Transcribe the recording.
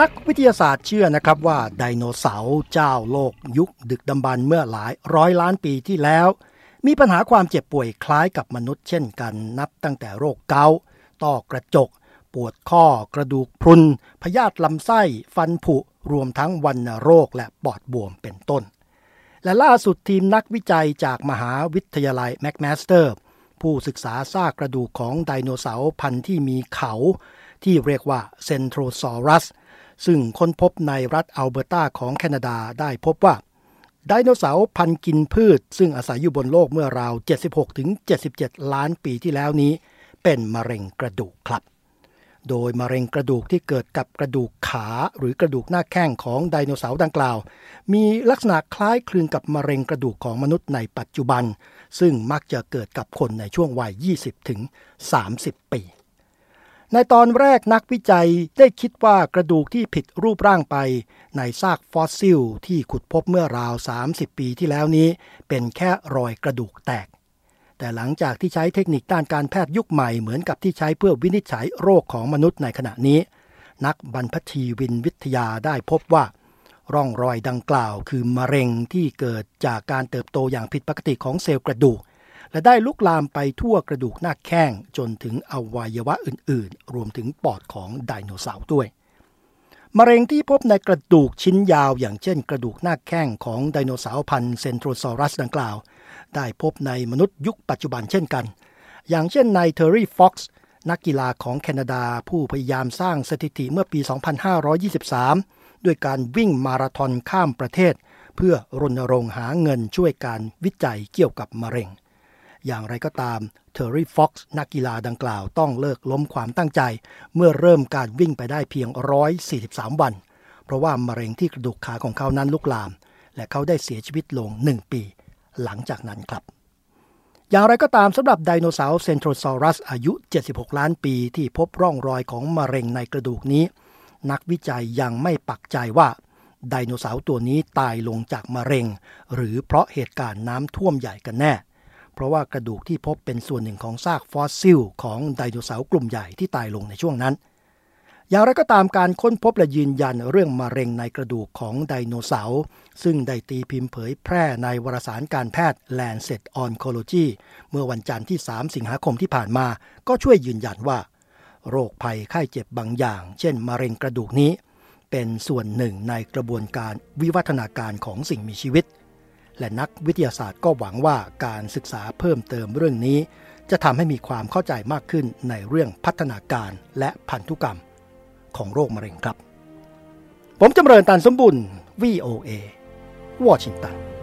นักวิทยาศาสตร์เชื่อนะครับว่าไดโนเสาร์เจ้าโลกยุคดึกดำบรรพ์เมื่อหลายร้อยล้านปีที่แล้ว มีปัญหาความเจ็บป่วยคล้ายกับมนุษย์เช่นกันนับตั้งแต่โรคเกาต์ต้อกระจก ปวดข้อกระดูกพรุน พยาธิลำไส้ ฟันผุ รวมทั้งวัณโรคและปอดบวมเป็นต้น และล่าสุดทีมนักวิจัยจากมหาวิทยาลัยแมคมาสเตอร์ ผู้ศึกษาซากกระดูกของไดโนเสาร์พันธุ์ที่มีเขา ที่เรียกว่าเซนโทรซอรัส ซึ่งค้นพบในรัฐอัลเบอร์ตาของแคนาดาได้พบว่า ไดโนเสาร์พันธุ์กินพืช ซึ่งอาศัยอยู่บนโลกเมื่อราว 76-77 ล้านปีที่แล้วนี้ เป็นมะเร็งกระดูกครับ โดยมะเร็งกระดูกที่เกิดกับกระดูกขาหรือกระดูกหน้าแข้งของไดโนเสาร์ดังกล่าว มีลักษณะคล้ายคลึงกับมะเร็งกระดูกของมนุษย์ในปัจจุบัน ซึ่งมักจะเกิดกับคนในช่วงวัย 20 ถึง 30 ปี ในตอนแรกนักวิจัยได้คิดว่ากระดูกที่ผิดรูปร่างไป ในซากฟอสซิลที่ขุดพบเมื่อราว 30 ปีที่แล้วนี้ เป็นแค่รอยกระดูกแตก แต่หลังจากที่ใช้เทคนิคด้านการแพทย์ยุคใหม่เหมือนกับที่ใช้เพื่อวินิจฉัยโรคของมนุษย์ในขณะนี้ นักบรรพชีวินวิทยาได้พบว่า ร่องรอยดังกล่าวคือมะเร็งที่เกิดจากการเติบโตอย่างผิดปกติของเซลล์กระดูก และได้ลุกลามไปทั่วกระดูกหน้าแข้งจนถึงอวัยวะอื่นๆ รวมถึงปอดของไดโนเสาร์ด้วย มะเร็งที่พบในกระดูกชิ้นยาวอย่างเช่นกระดูกหน้าแข้งของไดโนเสาร์พันธุ์เซนโทรซอรัสดังกล่าว ได้พบในมนุษย์ยุคปัจจุบันเช่นกัน อย่างเช่นในเทอร์รี่ฟ็อกซ์นักกีฬาของแคนาดาผู้พยายามสร้างสถิติเมื่อปี 2523 ด้วยการวิ่งมาราธอนข้ามประเทศ เพื่อรณรงค์หาเงินช่วยการวิจัยเกี่ยวกับมะเร็ง อย่างไรก็ตามเทอร์รี่ฟ็อกซ์นักกีฬาดังกล่าวต้องเลิกล้มความตั้งใจ เมื่อเริ่มการวิ่งไปได้เพียง 143 วัน เพราะว่ามะเร็งที่กระดูกขาของเขานั้นลุกลาม และเขาได้เสียชีวิตลง 1 ปี หลังจากนั้นครับ อย่างไรก็ตามสำหรับไดโนเสาร์เซนโทรซอรัสอายุ 76 ล้านปีที่พบร่องรอยของมะเร็งในกระดูกนี้ นักวิจัยยังไม่ปักใจว่าไดโนเสาร์ตัวนี้ตายลงจากมะเร็ง หรือเพราะเหตุการณ์น้ำท่วมใหญ่กันแน่ เพราะว่ากระดูกที่พบเป็นส่วนหนึ่งของซากฟอสซิล ของไดโนเสาร์กลุ่มใหญ่ที่ตายลงในช่วงนั้น อย่างไรก็ตามการค้นพบและยืนยันเรื่องมะเร็งในกระดูกของไดโนเสาร์ซึ่งได้ตีพิมพ์เผยแพร่ในวารสารการแพทย์ Lancet Oncology เมื่อวันจันทร์ที่ 3 สิงหาคมที่ผ่านมา ก็ช่วยยืนยันว่า โรคภัยไข้เจ็บบางอย่าง เช่น มะเร็งกระดูกนี้ เป็นส่วนหนึ่งในกระบวนการวิวัฒนาการของสิ่งมีชีวิต และนักวิทยาศาสตร์ก็หวังว่าการศึกษาเพิ่มเติมเรื่องนี้ จะทำให้มีความเข้าใจมากขึ้นในเรื่องพัฒนาการและพันธุกรรม ของโรคมะเร็งครับ ผมจำเริญตันสมบุญ VOA วอชิงตัน